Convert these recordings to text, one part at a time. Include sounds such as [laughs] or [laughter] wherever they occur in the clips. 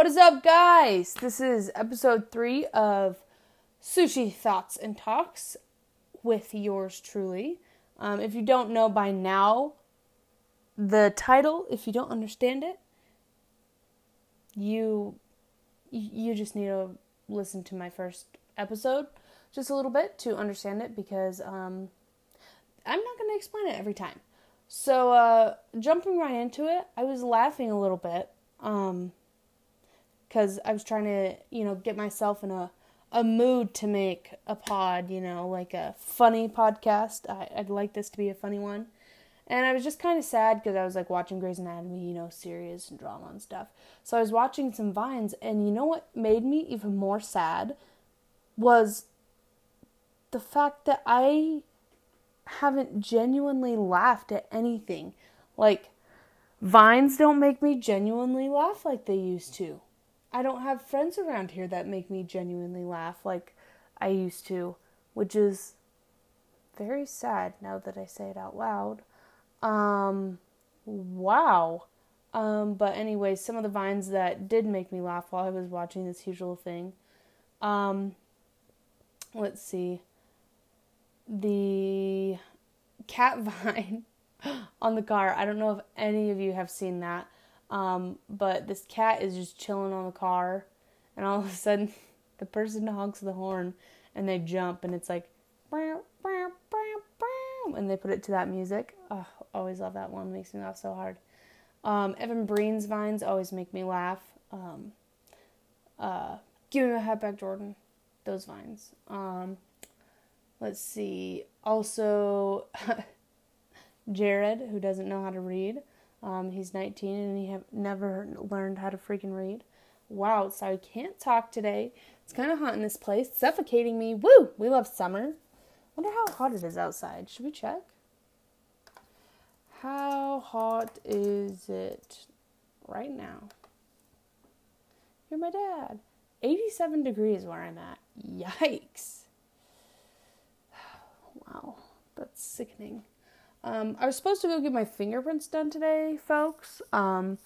What is up, guys? This is episode three of Sushi Thoughts and Talks with yours truly. Um, if you don't know by now, the title, if you don't understand it, you you just need to listen to my first episode just a little bit to understand it because um, I'm not going to explain it every time. So, uh, jumping right into it, I was laughing a little bit because I was trying to, you know, get myself in a, a mood to make a pod, you know, like a funny podcast. I, I'd like this to be a funny one. And I was just kind of sad because I was like watching Grey's Anatomy, you know, serious and drama and stuff. So I was watching some vines, and you know what made me even more sad was the fact that I haven't genuinely laughed at anything. Like, vines don't make me genuinely laugh like they used to. I don't have friends around here that make me genuinely laugh like I used to, which is very sad now that I say it out loud. Um, wow. Um, but anyway, some of the vines that did make me laugh while I was watching this usual thing. Um, let's see the cat [laughs] vine on the car. I don't know if any of you have seen that, um, but this cat is just chilling on the car, and all of a sudden, [laughs] the person honks the horn, and they jump, and it's like, and they put it to that music. Oh, always love that one. Makes me laugh so hard. Um, Evan Breen's vines always make me laugh. Um, uh, give me my hat back, Jordan. Those vines. Um, Let's see. Also, [laughs] Jared, who doesn't know how to read. Um, he's 19 and he have never learned how to freaking read. Wow, so I can't talk today. It's kind of hot in this place, suffocating me. Woo! We love summer. Wonder how hot it is outside. Should we check? How hot is it right now? You're my dad. 87 degrees where I'm at. Yikes. [sighs] Wow, that's sickening. Um, I was supposed to go get my fingerprints done today, folks. Um,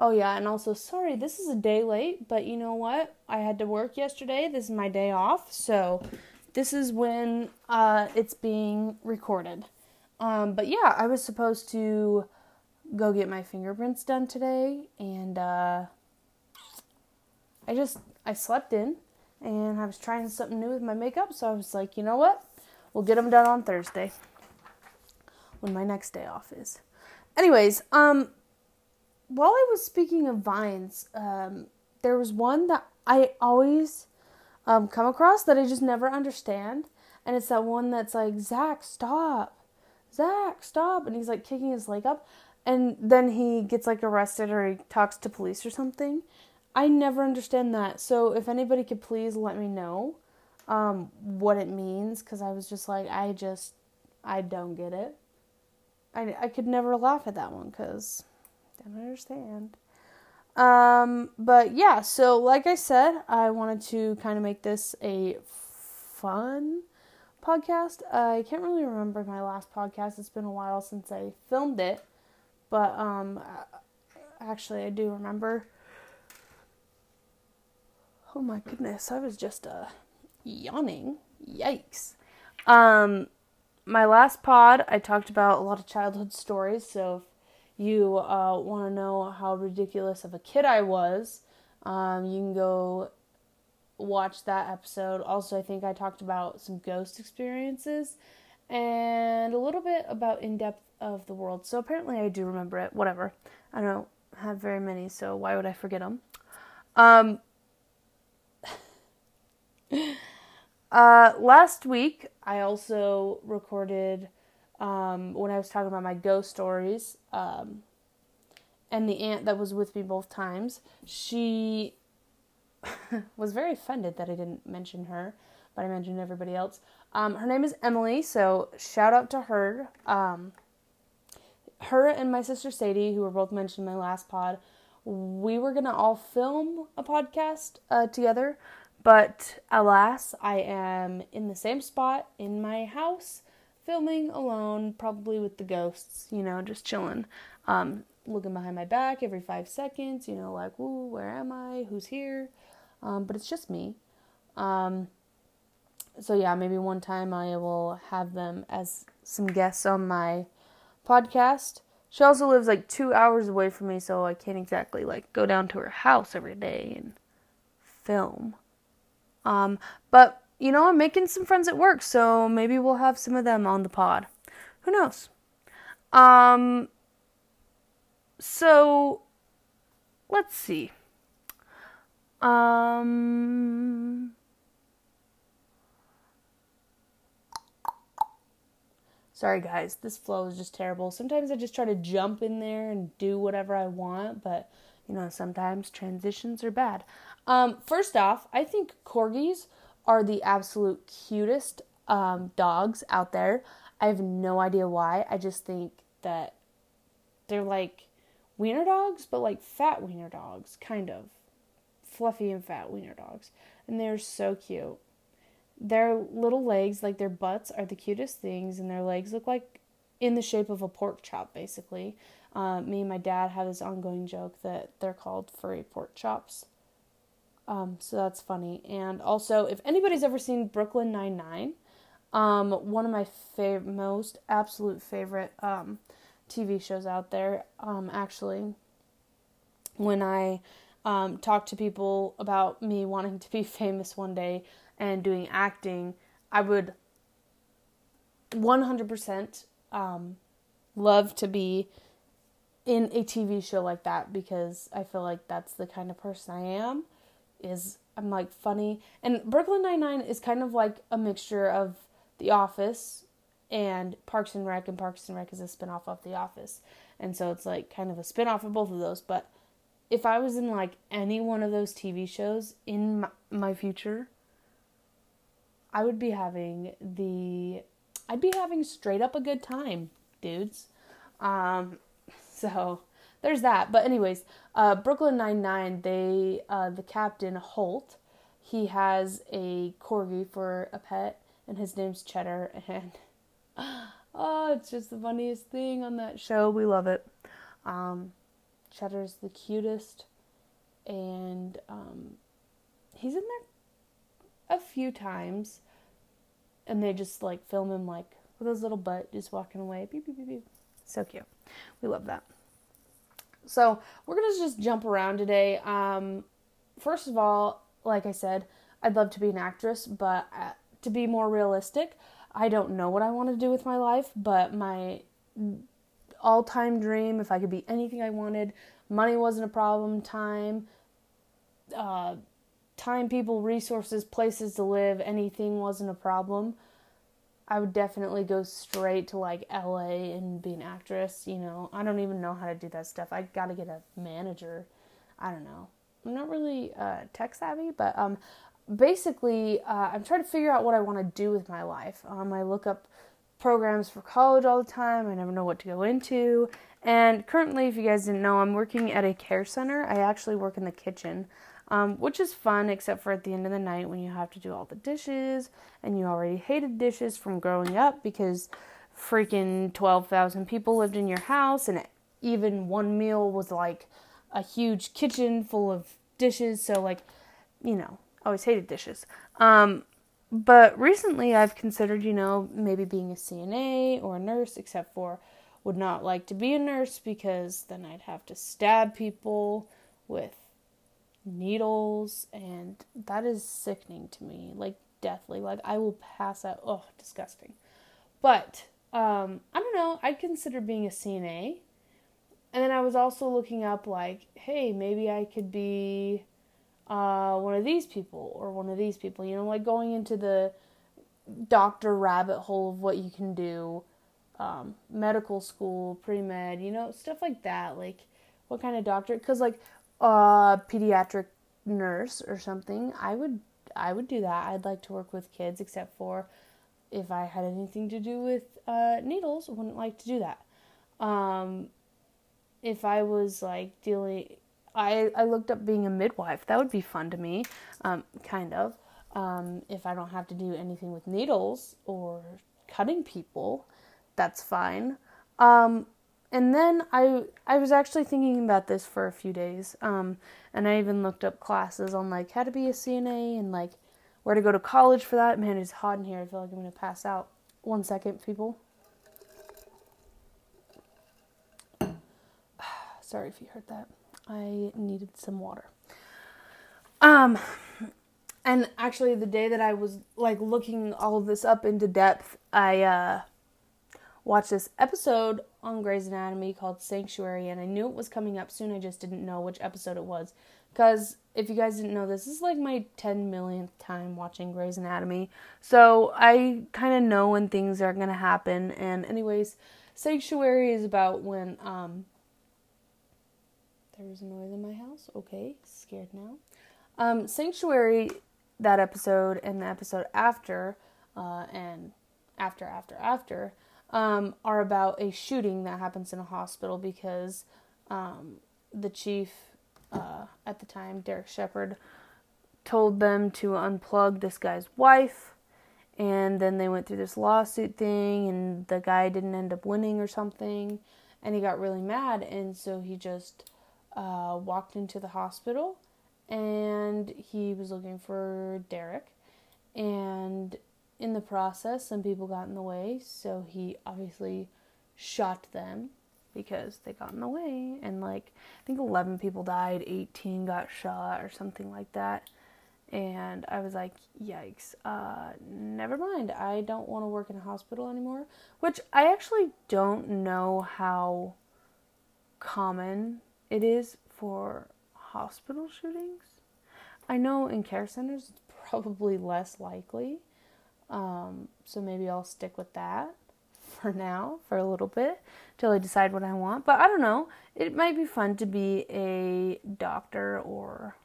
oh yeah, and also sorry, this is a day late, but you know what? I had to work yesterday. This is my day off, so this is when uh, it's being recorded. Um, but yeah, I was supposed to go get my fingerprints done today, and uh, I just I slept in, and I was trying something new with my makeup, so I was like, you know what? We'll get them done on Thursday when my next day off is. Anyways, um, while I was speaking of vines, um, there was one that I always um, come across that I just never understand, and it's that one that's like Zach, stop, Zach, stop, and he's like kicking his leg up, and then he gets like arrested or he talks to police or something. I never understand that. So if anybody could please let me know um, what it means because I was just like, I just, I don't get it. I, I could never laugh at that one because I don't understand. Um, but yeah, so like I said, I wanted to kind of make this a fun podcast. I can't really remember my last podcast. It's been a while since I filmed it, but um, actually, I do remember. Oh my goodness, I was just uh yawning. Yikes. Um, my last pod, I talked about a lot of childhood stories. So if you uh, want to know how ridiculous of a kid I was, um, you can go watch that episode. Also, I think I talked about some ghost experiences and a little bit about in depth of the world. So apparently, I do remember it. Whatever. I don't have very many, so why would I forget them? Um, [laughs] uh, last week, I also recorded um, when I was talking about my ghost stories. Um, and the aunt that was with me both times, she [laughs] was very offended that I didn't mention her, but I mentioned everybody else. Um, her name is Emily, so shout out to her. Um, her and my sister Sadie, who were both mentioned in my last pod, we were gonna all film a podcast uh, together, but alas, I am in the same spot in my house filming alone, probably with the ghosts, you know, just chilling. Um, looking behind my back every five seconds, you know, like, ooh, where am I? Who's here? Um, but it's just me. Um, so yeah, maybe one time I will have them as some guests on my podcast. She also lives like two hours away from me, so I can't exactly like go down to her house every day and film. Um, but you know, I'm making some friends at work, so maybe we'll have some of them on the pod. Who knows? Um, so let's see. Um, sorry guys, this flow is just terrible. Sometimes I just try to jump in there and do whatever I want, but you know, sometimes transitions are bad. Um, first off, I think corgis are the absolute cutest um, dogs out there. I have no idea why. I just think that they're like wiener dogs, but like fat wiener dogs, kind of. Fluffy and fat wiener dogs. And they're so cute. Their little legs, like their butts, are the cutest things, and their legs look like in the shape of a pork chop, basically. Uh, me and my dad have this ongoing joke that they're called furry pork chops. Um, so that's funny. And also, if anybody's ever seen Brooklyn Nine Nine, um, one of my fav- most absolute favorite um, TV shows out there. Um, actually, when I um, talk to people about me wanting to be [laughs] famous one day and doing acting, I would 100% um, love to be in a TV show like that because I feel like that's the kind of person I am is I'm like funny. And Brooklyn Nine Nine is kind of like a mixture of The Office and Parks and Rec, and Parks and Rec is a spinoff of The Office, and so it's like kind of a spinoff of both of those. But if I was in like any one of those TV shows in my, my future, I would be having the I'd be having straight up a good time, dudes. Um, [laughs] so there's that. But anyways, uh, Brooklyn Nine Nine, they uh, the captain Holt, he has a corgi for a pet, and his name's Cheddar, [laughs] and oh, it's just the funniest thing on that show. We love it. Um, Cheddar's the cutest, and um, he's in there a few times, and they just like film him like with his little butt just walking away. Beep, beep, beep, beep. So cute. We love that. So we're gonna just jump around today. Um, first of all, like I said, I'd love to be an actress, but uh, to be more realistic, I don't know what I want to do with my life. But my all-time dream, if I could be anything I wanted, money wasn't a problem. Time, uh, time, people, resources, places to live, anything wasn't a problem. I would definitely go straight to like LA and be an actress. You know, I don't even know how to do that stuff. I got to get a manager. I don't know. I'm not really uh, tech savvy, but um, basically, uh, I'm trying to figure out what I want to do with my life. Um, I look up programs for college all the time. I never know what to go into. And currently, if you guys didn't know, I'm working at a care center. I actually work in the kitchen um, which is fun, except for at the end of the night when you have to do all the dishes and you already hated dishes from growing up because freaking 12,000 people lived in your house and even one meal was like a huge kitchen full of dishes. So, like, you know, I always hated dishes. Um, but recently I've considered, you know, maybe being a CNA or a nurse, except for would not like to be a nurse because then I'd have to stab people with needles and that is sickening to me like deathly. Like i will pass out. Oh disgusting. But um i don't know. I'd consider being a cna and then i was also looking up like hey maybe i could be uh one of these people or one of these people. You know like going into the doctor rabbit hole of what you can do um medical school pre-med you know stuff like that. Like what kind of doctor? Because like a pediatric nurse or something, I would I would do that. I'd like to work with kids, except for if I had anything to do with uh, needles, wouldn't like to do that. Um, if I was like dealing, I I looked up being a midwife. That would be fun to me, um, kind of. Um, if I don't have to do anything with needles or cutting people, that's fine. Um, and then I I was actually thinking about this for a few days. Um, and I even looked up classes on like how to be a CNA and like where to go to college for that. Man, it's hot in here. I feel like I'm gonna pass out. One second, people. [sighs] Sorry if you heard that. I needed some water. Um, and actually, the day that I was like looking all of this up into depth, I uh, watched this episode on Grey's Anatomy called Sanctuary, and I knew it was coming up soon. I just didn't know which episode it was. Because if you guys didn't know, this is like my 10 millionth time watching Grey's Anatomy. So I kind of know when things are going to happen. And, anyways, Sanctuary is about when um, there was a noise in my house. Okay, scared now. Um, Sanctuary, that episode, and the episode after, uh, and after, after, after, um, are about a shooting that happens in a hospital because um, the chief uh, at the time, Derek Shepherd, told them to unplug this guy's wife. And then they went through this lawsuit thing, and the guy didn't end up winning or something. And he got really mad, and so he just uh, walked into the hospital and he was looking for Derek. And in the process, some people got in the way, so he obviously shot them because they got in the way. And like, I think 11 people died, 18 got shot, or something like that. And I was like, yikes, uh, never mind. I don't want to work in a hospital anymore. Which I actually don't know how common it is for hospital shootings. I know in care centers it's probably less likely. Um, so maybe I'll stick with that for now, for a little bit, till I decide what I want. But I don't know. It might be fun to be a doctor or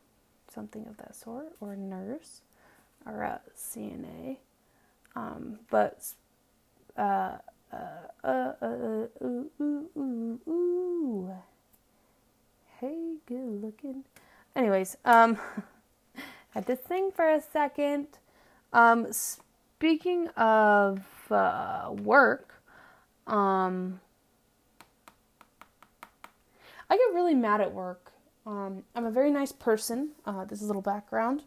something of that sort, or a nurse, or a CNA. Um, but uh, uh, uh, uh, ooh, ooh, ooh, ooh. Hey, good looking. Anyways, um, [laughs] had to sing for a second. Um, speaking of uh, work, um, I get really mad at work. Um, I'm a very nice person. Uh, this is a little background.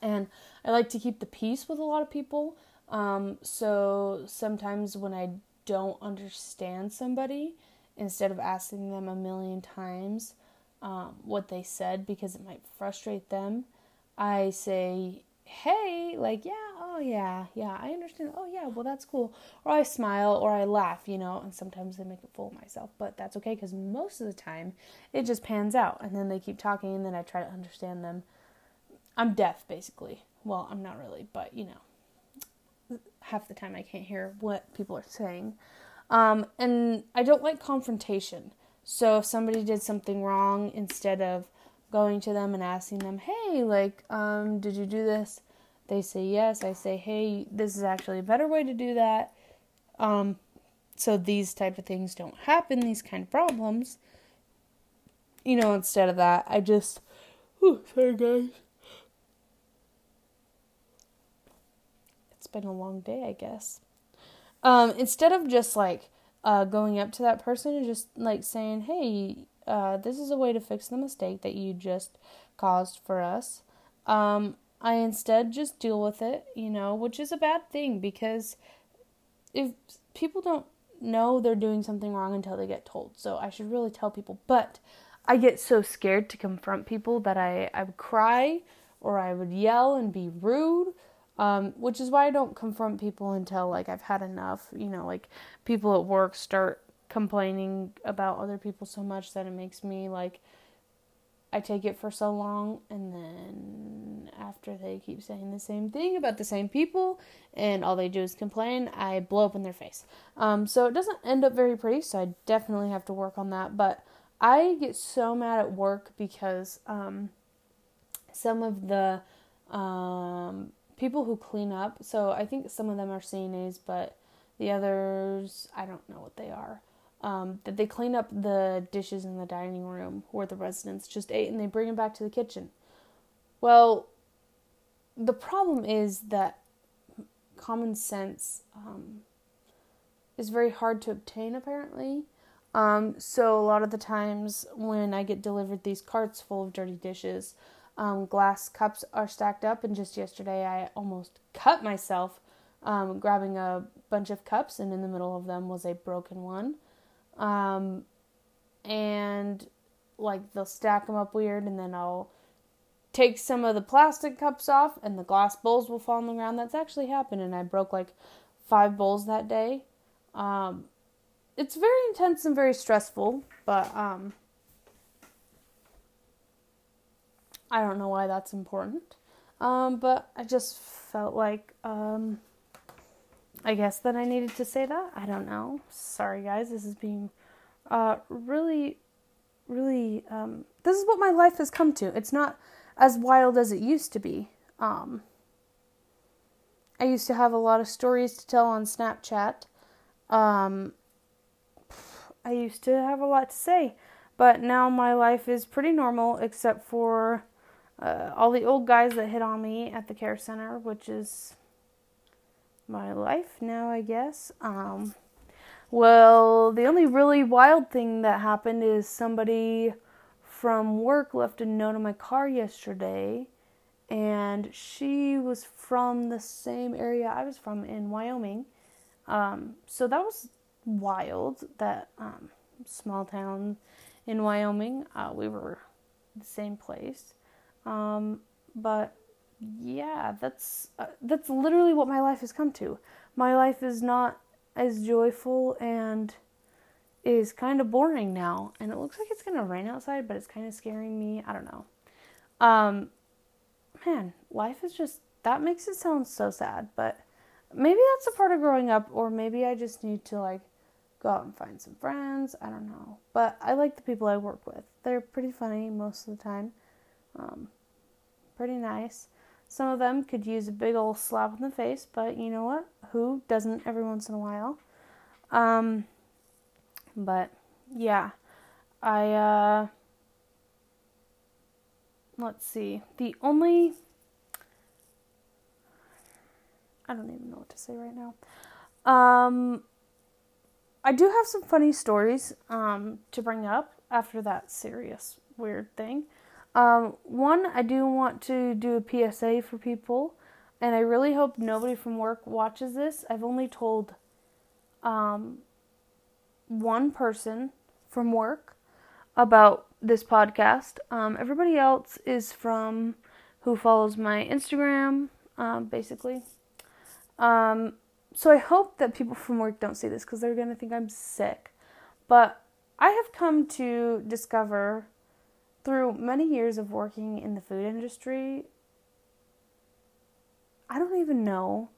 And I like to keep the peace with a lot of people. Um, so sometimes when I don't understand somebody, instead of asking them a million times um, what they said because it might frustrate them, I say, hey, like, yeah, oh, yeah, yeah, I understand. Oh, yeah, well, that's cool. Or I smile or I laugh, you know, and sometimes they make a fool of myself, but that's okay because most of the time it just pans out. And then they keep talking and then I try to understand them. I'm deaf, basically. Well, I'm not really, but, you know, half the time I can't hear what people are saying. Um, and I don't like confrontation. So if somebody did something wrong, instead of going to them and asking them, "Hey, like, um, did you do this?" They say yes. I say, "Hey, this is actually a better way to do that." Um, so these type of things don't happen. These kind of problems. You know, instead of that, I just, sorry guys. It's been a long day, I guess. Um, instead of just like uh, going up to that person and just like saying, "Hey, uh, this is a way to fix the mistake that you just caused for us." Um, I instead just deal with it, you know, which is a bad thing because if people don't know they're doing something wrong until they get told, so I should really tell people. But I get so scared to confront people that I I would cry or I would yell and be rude um, which is why I don't confront people until like I've had enough. You know, like people at work start complaining about other people so much that it makes me like I take it for so long, and then after they keep saying the same thing about the same people, and all they do is complain, I blow up in their face. Um, so it doesn't end up very pretty. So I definitely have to work on that. But I get so mad at work because um, some of the um, people who clean up. So I think some of them are CNAs, but the others, I don't know what they are. Um, that they clean up the dishes in the dining room where the residents just ate and they bring them back to the kitchen. Well, the problem is that common sense um, is very hard to obtain, apparently. Um, so, a lot of the times when I get delivered these carts full of dirty dishes, um, glass cups are stacked up. And just yesterday, I almost cut myself um, grabbing a bunch of cups, and in the middle of them was a broken one. Um, and like they'll stack them up weird, and then I'll take some of the plastic cups off, and the glass bowls will fall on the ground. That's actually happened, and I broke like five bowls that day. Um, it's very intense and very stressful, but um, I don't know why that's important. Um, but I just felt like um, I guess that I needed to say that. I don't know. Sorry, guys. This is being uh, really, really. Um, this is what my life has come to. It's not as wild as it used to be. Um, I used to have a lot of stories to tell on Snapchat. Um, I used to have a lot to say, but now my life is pretty normal except for uh, all the old guys that hit on me at the care center, which is my life now, I guess. Um, well, the only really wild thing that happened is somebody from work left a note on my car yesterday, and she was from the same area I was from in Wyoming. Um, so that was wild. That um, small town in Wyoming, uh, we were the same place. Um, but yeah, that's uh, that's literally what my life has come to. My life is not as joyful and is kind of boring now, and it looks like it's gonna rain outside, but it's kind of scaring me. I don't know. Um, man, life is just that makes it sound so sad, but maybe that's a part of growing up, or maybe I just need to like go out and find some friends. I don't know, but I like the people I work with. They're pretty funny most of the time. Um, pretty nice. Some of them could use a big old slap in the face, but you know what? Who doesn't every once in a while? Um, but yeah, I uh, let's see. The only I don't even know what to say right now. Um, I do have some funny stories um, to bring up after that serious weird thing. Um, one, I do want to do a PSA for people, and I really hope nobody from work watches this. I've only told um, one person from work about this podcast. Um, everybody else is from who follows my Instagram, um, basically. Um, so I hope that people from work don't see this because they're going to think I'm sick. But I have come to discover through many years of working in the food industry, I don't even know.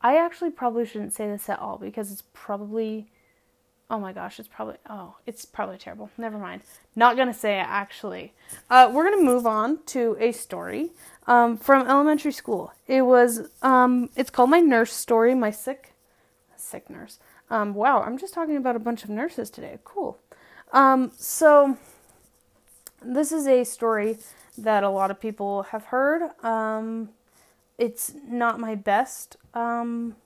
I actually probably shouldn't say this at all because it's probably oh my gosh, it's probably oh, it's probably terrible. Never mind. Not gonna say it actually. Uh, we're gonna move on to a story um, from elementary school. It was um, it's called my nurse story. My sick sick nurse. Um, wow, I'm just talking about a bunch of nurses today. Cool. Um, so this is a story that a lot of people have heard. Um, it's not my best, um,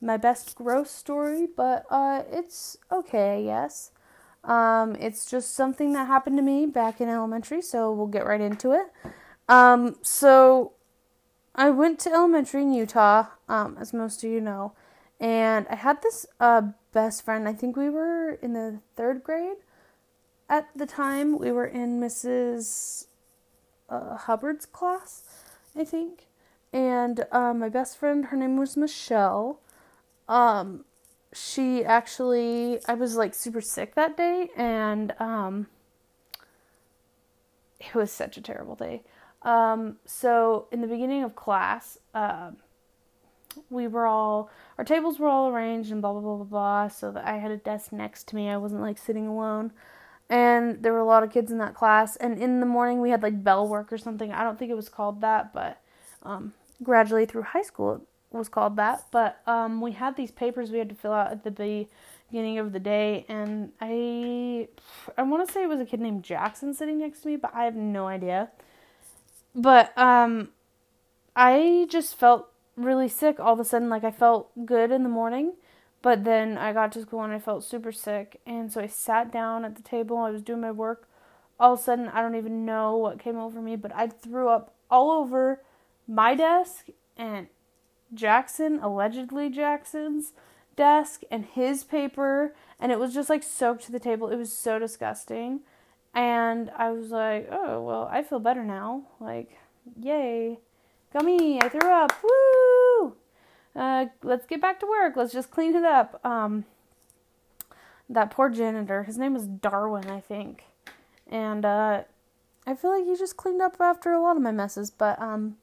my best gross story, but uh, it's okay, I guess. Um, it's just something that happened to me back in elementary, so we'll get right into it. Um, so I went to elementary in Utah, um, as most of you know, and I had this uh, best friend. I think we were in the third grade at the time we were in Mrs. Uh, Hubbard's class, I think, and uh, my best friend, her name was Michelle. Um, she actually, I was like super sick that day, and um, it was such a terrible day. Um, so in the beginning of class, uh, we were all our tables were all arranged and blah blah blah blah blah. So that I had a desk next to me. I wasn't like sitting alone and there were a lot of kids in that class. And in the morning we had like bell work or something. I don't think it was called that but um, gradually through high school it was called that. But um, we had these papers we had to fill out at the beginning of the day. And i i want to say it was a kid named jackson sitting next to me but i have no idea. But um, i just felt really sick all of a sudden. Like I felt good in the morning, but then I got to school and I felt super sick. And so I sat down at the table. I was doing my work. All of a sudden, I don't even know what came over me, but I threw up all over my desk and Jackson, allegedly Jackson's desk, and his paper. And it was just like soaked to the table. It was so disgusting. And I was like, oh, well, I feel better now. Like, yay. Gummy, I threw up. Woo! Uh, let's get back to work. Let's just clean it up. Um, that poor janitor, his name was Darwin, I think. And uh, I feel like he just cleaned up after a lot of my messes. But um,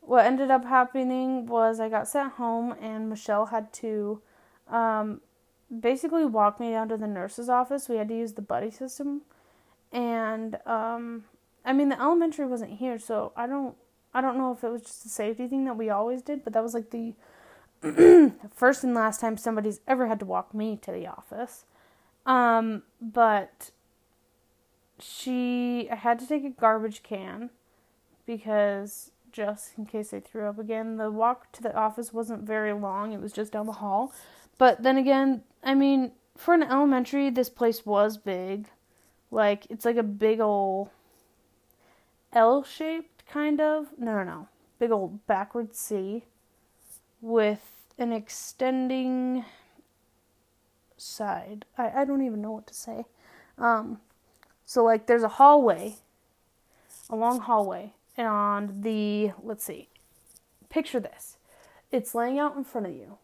what ended up happening was I got sent home, and Michelle had to um, basically walk me down to the nurse's office. We had to use the buddy system and um, I mean the elementary wasn't here, so I don't I don't know if it was just a safety thing that we always did, but that was like the [clears throat] first and last time somebody's ever had to walk me to the office. Um, but she I had to take a garbage can because just in case I threw up again. The walk to the office wasn't very long. It was just down the hall. But then again, I mean, for an elementary, this place was big. Like it's like a big old L shaped kind of. No, no, no. Big old backward C with an extending side. I, I don't even know what to say. Um, so like there's a hallway, a long hallway, and on the let's see, picture this. It's laying out in front of you.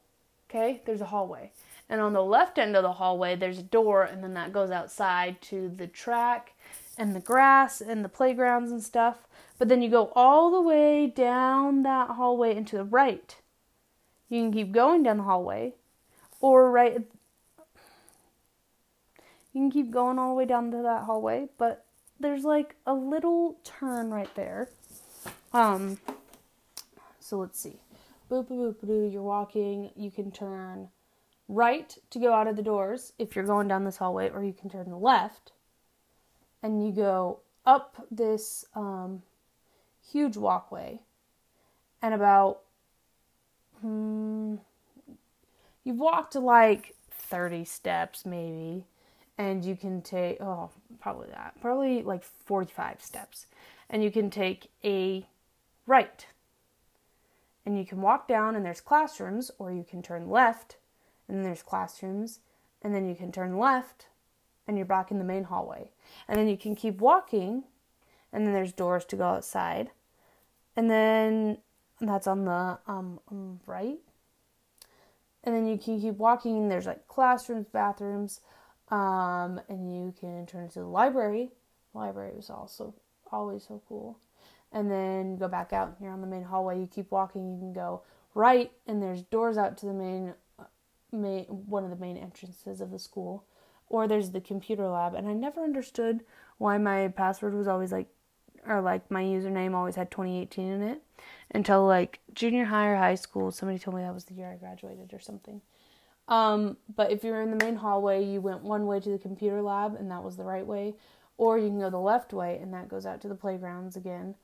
Okay, there's a hallway. And on the left end of the hallway, there's a door, and then that goes outside to the track and the grass and the playgrounds and stuff. But then you go all the way down that hallway into the right. You can keep going down the hallway, or right. You can keep going all the way down to that hallway, but there's like a little turn right there. Um. So let's see. Boop boop boop. You're walking. You can turn right to go out of the doors if you're going down this hallway, or you can turn left and you go up this um, huge walkway and about hmm, you've walked like 30 steps maybe and you can take oh probably that probably like 45 steps and you can take a right and you can walk down and there's classrooms or you can turn left and then there's classrooms, and then you can turn left and you're back in the main hallway. And then you can keep walking, and then there's doors to go outside. And then that's on the um, um, right. And then you can keep walking, there's like classrooms, bathrooms, um, and you can turn to the library. Library was also always so cool. And then go back out here on the main hallway. You keep walking, you can go right, and there's doors out to the main main, one of the main entrances of the school, or there's the computer lab. And I never understood why my password was always like, or like my username always had 2018 in it until like junior high or high school. Somebody told me that was the year I graduated or something. Um, but if you're in the main hallway, you went one way to the computer lab, and that was the right way, or you can go the left way, and that goes out to the playgrounds again,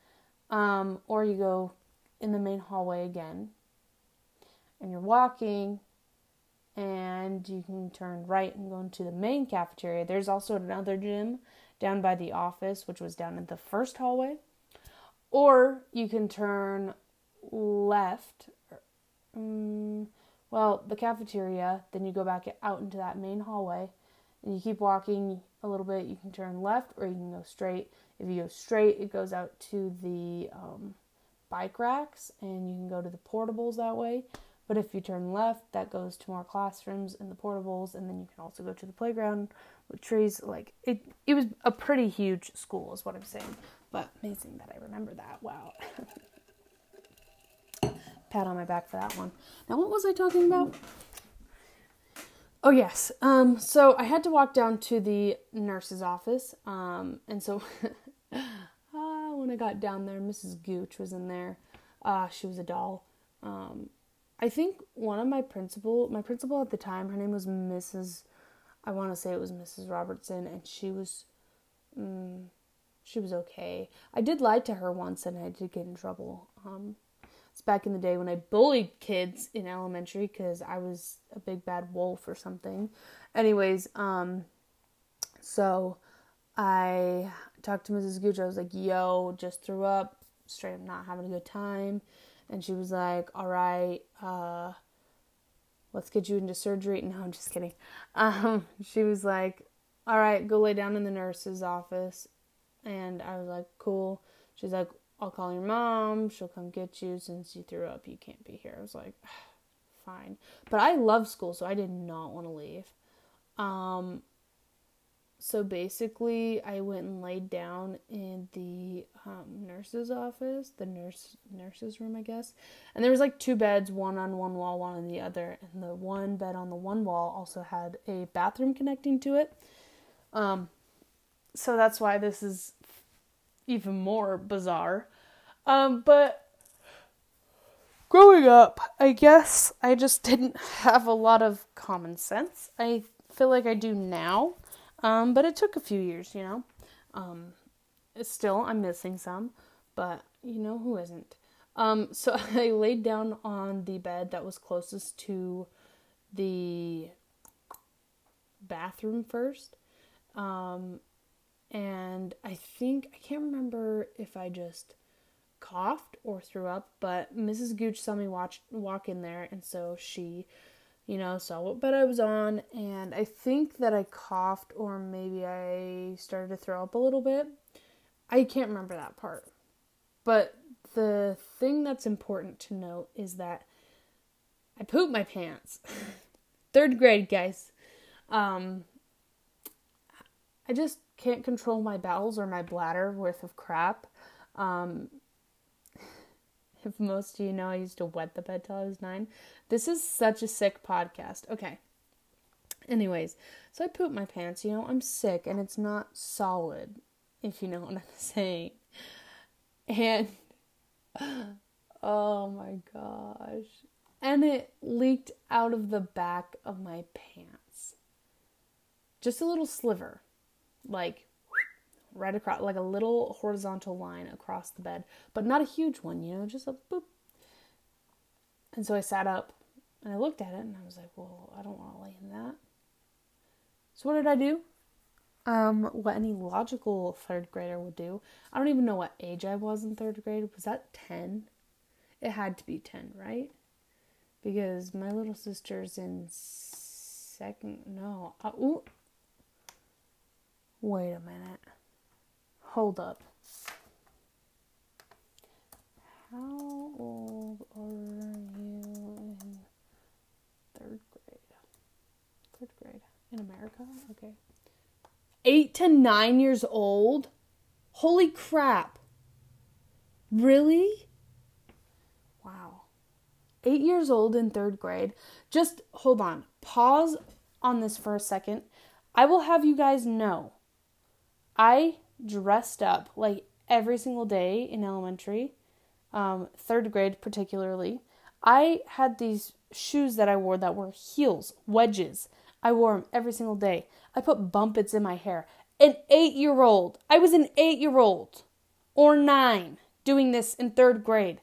um, or you go in the main hallway again, and you're walking, and you can turn right and go into the main cafeteria. There's also another gym down by the office, which was down in the first hallway. Or you can turn left. Um, well, the cafeteria, then you go back out into that main hallway and you keep walking a little bit. You can turn left or you can go straight. If you go straight, it goes out to the um, bike racks and you can go to the portables that way. But if you turn left, that goes to more classrooms and the portables, and then you can also go to the playground trees. Like it, it was a pretty huge school, is what I'm saying. But amazing that I remember that. Wow. [laughs] Pat on my back for that one. Now, what was I talking about? Oh yes. Um, so I had to walk down to the nurse's office. Um, and so uh, [laughs] when I got down there, Mrs. Gooch was in there. Uh, she was a doll. Um, I think one of my principal, my principal at the time, her name was Mrs. I want to say it was Mrs. Robertson, and she was, mm, she was okay. I did lie to her once, and I did get in trouble. Um, It's back in the day when I bullied kids in elementary because I was a big bad wolf or something. Anyways, um, so I talked to Mrs. Gooch. I was like, yo, just threw up, straight up not having a good time. And she was like, all right, uh, let's get you into surgery. [laughs] No, I'm just kidding. Um, she was like, all right, go lay down in the nurse's office. And I was like, cool. She's like, I'll call your mom. She'll come get you since you threw up. You can't be here. I was like, fine. But I love school, so I did not want to leave. Um, so basically, I went and laid down in the um, nurse's office, the nurse nurse's room, I guess. And there was like two beds, one on one wall, one on the other. And the one bed on the one wall also had a bathroom connecting to it. Um, so that's why this is even more bizarre. Um, but growing up, I guess I just [laughs] didn't have a lot of common sense. I feel like I do now. Um, but it took a few years, you know. Um, still, I'm missing some, but you know who isn't. Um, so [laughs] I laid down on the bed that was closest to the bathroom first. Um, and I think, I can't remember if I just coughed or threw up, but Mrs. Gooch saw me watch, walk in there, and so she you know, saw what bed I was on, and I think that I coughed or maybe I started to throw up a little bit. I can't remember that part. But the thing that's important to note is that I pooped my pants. [laughs] Third grade, guys. Um, I just can't control my bowels or my bladder worth of crap. Um, if most of you know, I used to wet the bed till I was nine. This is such a sick podcast. Okay. Anyways, so I poop my pants. You know, I'm sick and it's not solid, if you know [laughs] what I'm saying. And [gasps] oh my gosh. And it leaked out of the back of my pants. Just a little sliver. Like right across, like a little horizontal line across the bed, but not a huge one, you know, just a boop. And so I sat up and I looked at it and I was like, well, I don't want to lay in that. So what did I do? Um, what any logical third grader would do. I don't even know what age I was in third grade. Was that 10? It had to be 10, right? Because my little sister's in second. No. Uh, ooh. Wait a minute. Hold up. How old are you in third grade? Third grade in America? Okay. Eight to nine years old? Holy crap. Really? Wow. Eight years old in third grade. Just hold on. Pause on this for a second. I will have you guys know I dressed up like every single day in elementary, um, third grade particularly. I had these shoes that I wore that were heels, wedges. I wore them every single day. I put Bumpits in my hair. An eight year old, I was an eight year old or nine doing this in third grade.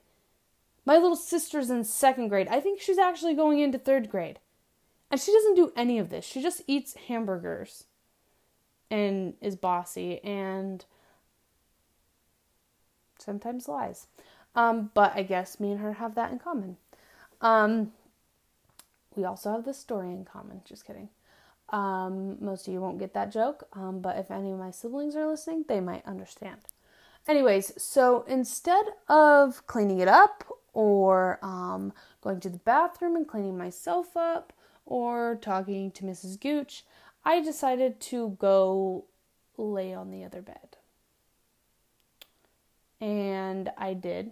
My little sister's in second grade. I think she's actually going into third grade. And she doesn't do any of this. She just eats hamburgers and is bossy and sometimes lies. Um, but I guess me and her have that in common. Um, we also have this story in common. Just kidding. Um, most of you won't get that joke, um, but if any of my siblings are listening, they might understand. Anyways, so instead of cleaning it up or um, going to the bathroom and cleaning myself up or talking to Mrs. Gooch, I decided to go lay on the other bed. And I did.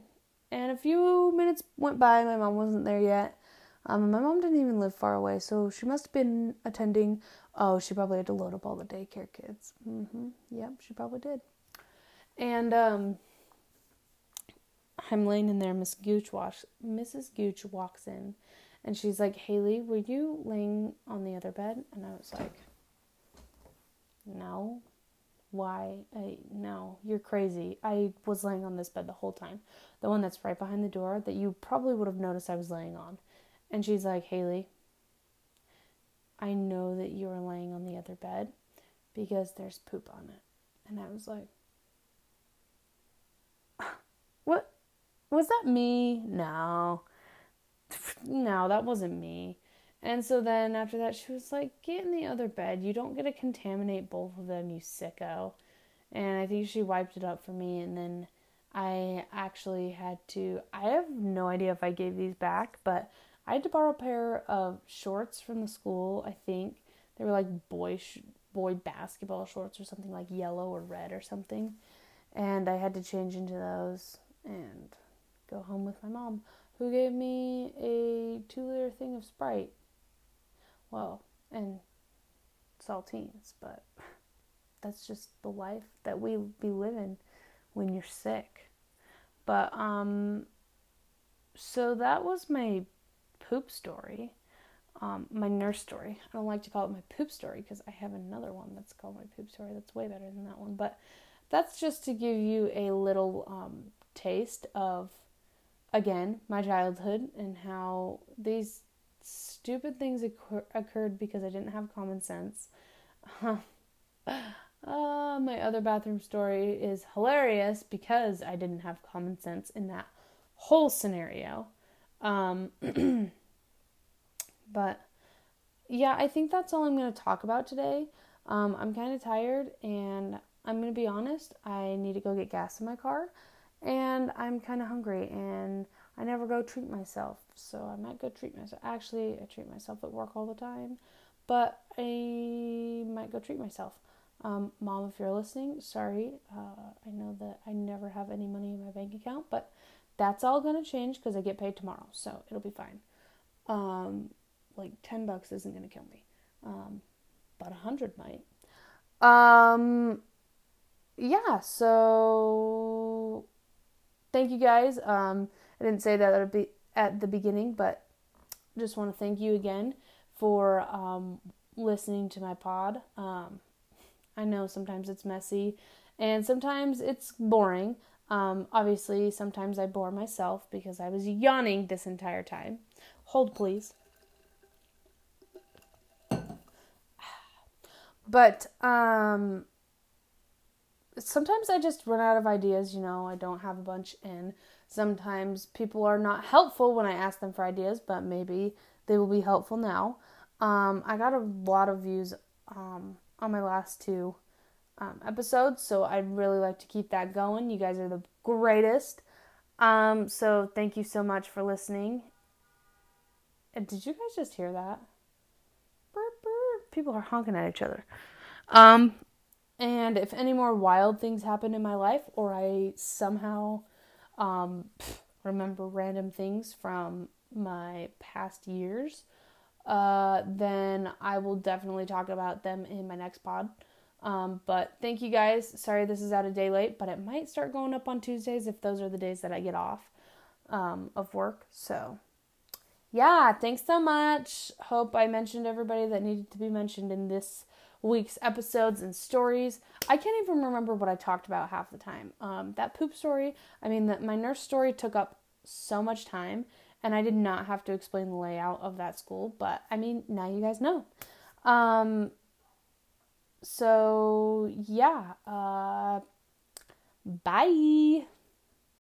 And a few minutes went by, my mom wasn't there yet. Um, my mom didn't even live far away, so she must have been attending. Oh, she probably had to load up all the daycare kids. Mm-hmm. Yep, she probably did. And um, I'm laying in there. Miss Gooch walks. Mrs. Gooch walks in, and she's like, "Haley, were you laying on the other bed?" And I was like, no. why? I no, you're crazy. I was laying on this bed the whole time. The one that's right behind the door that you probably would have noticed I was laying on. And she's like, Haley, I know that you are laying on the other bed because there's poop on it. And I was like, [laughs] What? Was that me? No. [laughs] No, that wasn't me. And so then after that, she was like, Get in the other bed. You don't get to contaminate both of them, you sicko. And I think she wiped it up for me. And then I actually had to, I have no idea if I gave these back, but I had to borrow a pair of shorts from the school, I think. They were like boy, sh- boy basketball shorts or something like yellow or red or something. And I had to change into those and go home with my mom, who gave me a two liter thing of Sprite. Well, and saltines, but [laughs] that's just the life that we be living when you're sick. But um so that was my poop story. Um, my nurse story. I don't like to call it my poop story because I have another one that's called my poop story that's way better than that one. But that's just to give you a little um, taste of, again, my childhood and how these stupid things occur- occurred because I didn't have common sense. [laughs] uh, my other bathroom story is hilarious because I didn't have common sense in that whole scenario. Um, [clears throat] but yeah, I think that's all I'm going to talk about today. Um, I'm kind of tired and I'm going to be honest, I need to go get gas in my car and I'm kind of hungry and I never go treat myself. So I might go treat myself. Actually, I treat myself at work all the time, but I might go treat myself. Um, Mom, if you're listening, sorry. Uh, I know that I never have any money in my bank account, but that's all to change because I get paid tomorrow, so it'll be fine. Um, like 10 bucks isn't to kill me, um, but a 100 might. Um, yeah, so thank you guys. Um, I didn't say that at, be- at the beginning, but just want to thank you again for um, listening to my pod. Um, I know sometimes it's messy and sometimes it's boring. Um, obviously, sometimes I bore myself because I was yawning this entire time. Hold, please. But um, sometimes I just run out of ideas, you know, I don't have a bunch in. Sometimes people are not helpful when I ask them for ideas, but maybe they will be helpful now. Um, I got a lot of views um, on my last two um, episodes, so I'd really like to keep that going. You guys are the greatest. Um, so thank you so much for listening. And did you guys just hear that? People are honking at each other. Um, and if any more wild things happen in my life, or I somehow um, remember random things from my past years, uh, then I will definitely talk about them in my next pod. Um, but thank you guys. Sorry this is out a day late, but it might start going up on Tuesdays if those are the days that I get off um, of work. So, yeah, thanks so much. Hope I mentioned everybody that needed to be mentioned in this week's episodes and stories. I can't even remember what I talked about half the time. Um, that poop story, I mean, that my nurse story took up so much time, and I did not have to explain the layout of that school, but I mean, now you guys know. Um, so, yeah, uh, bye.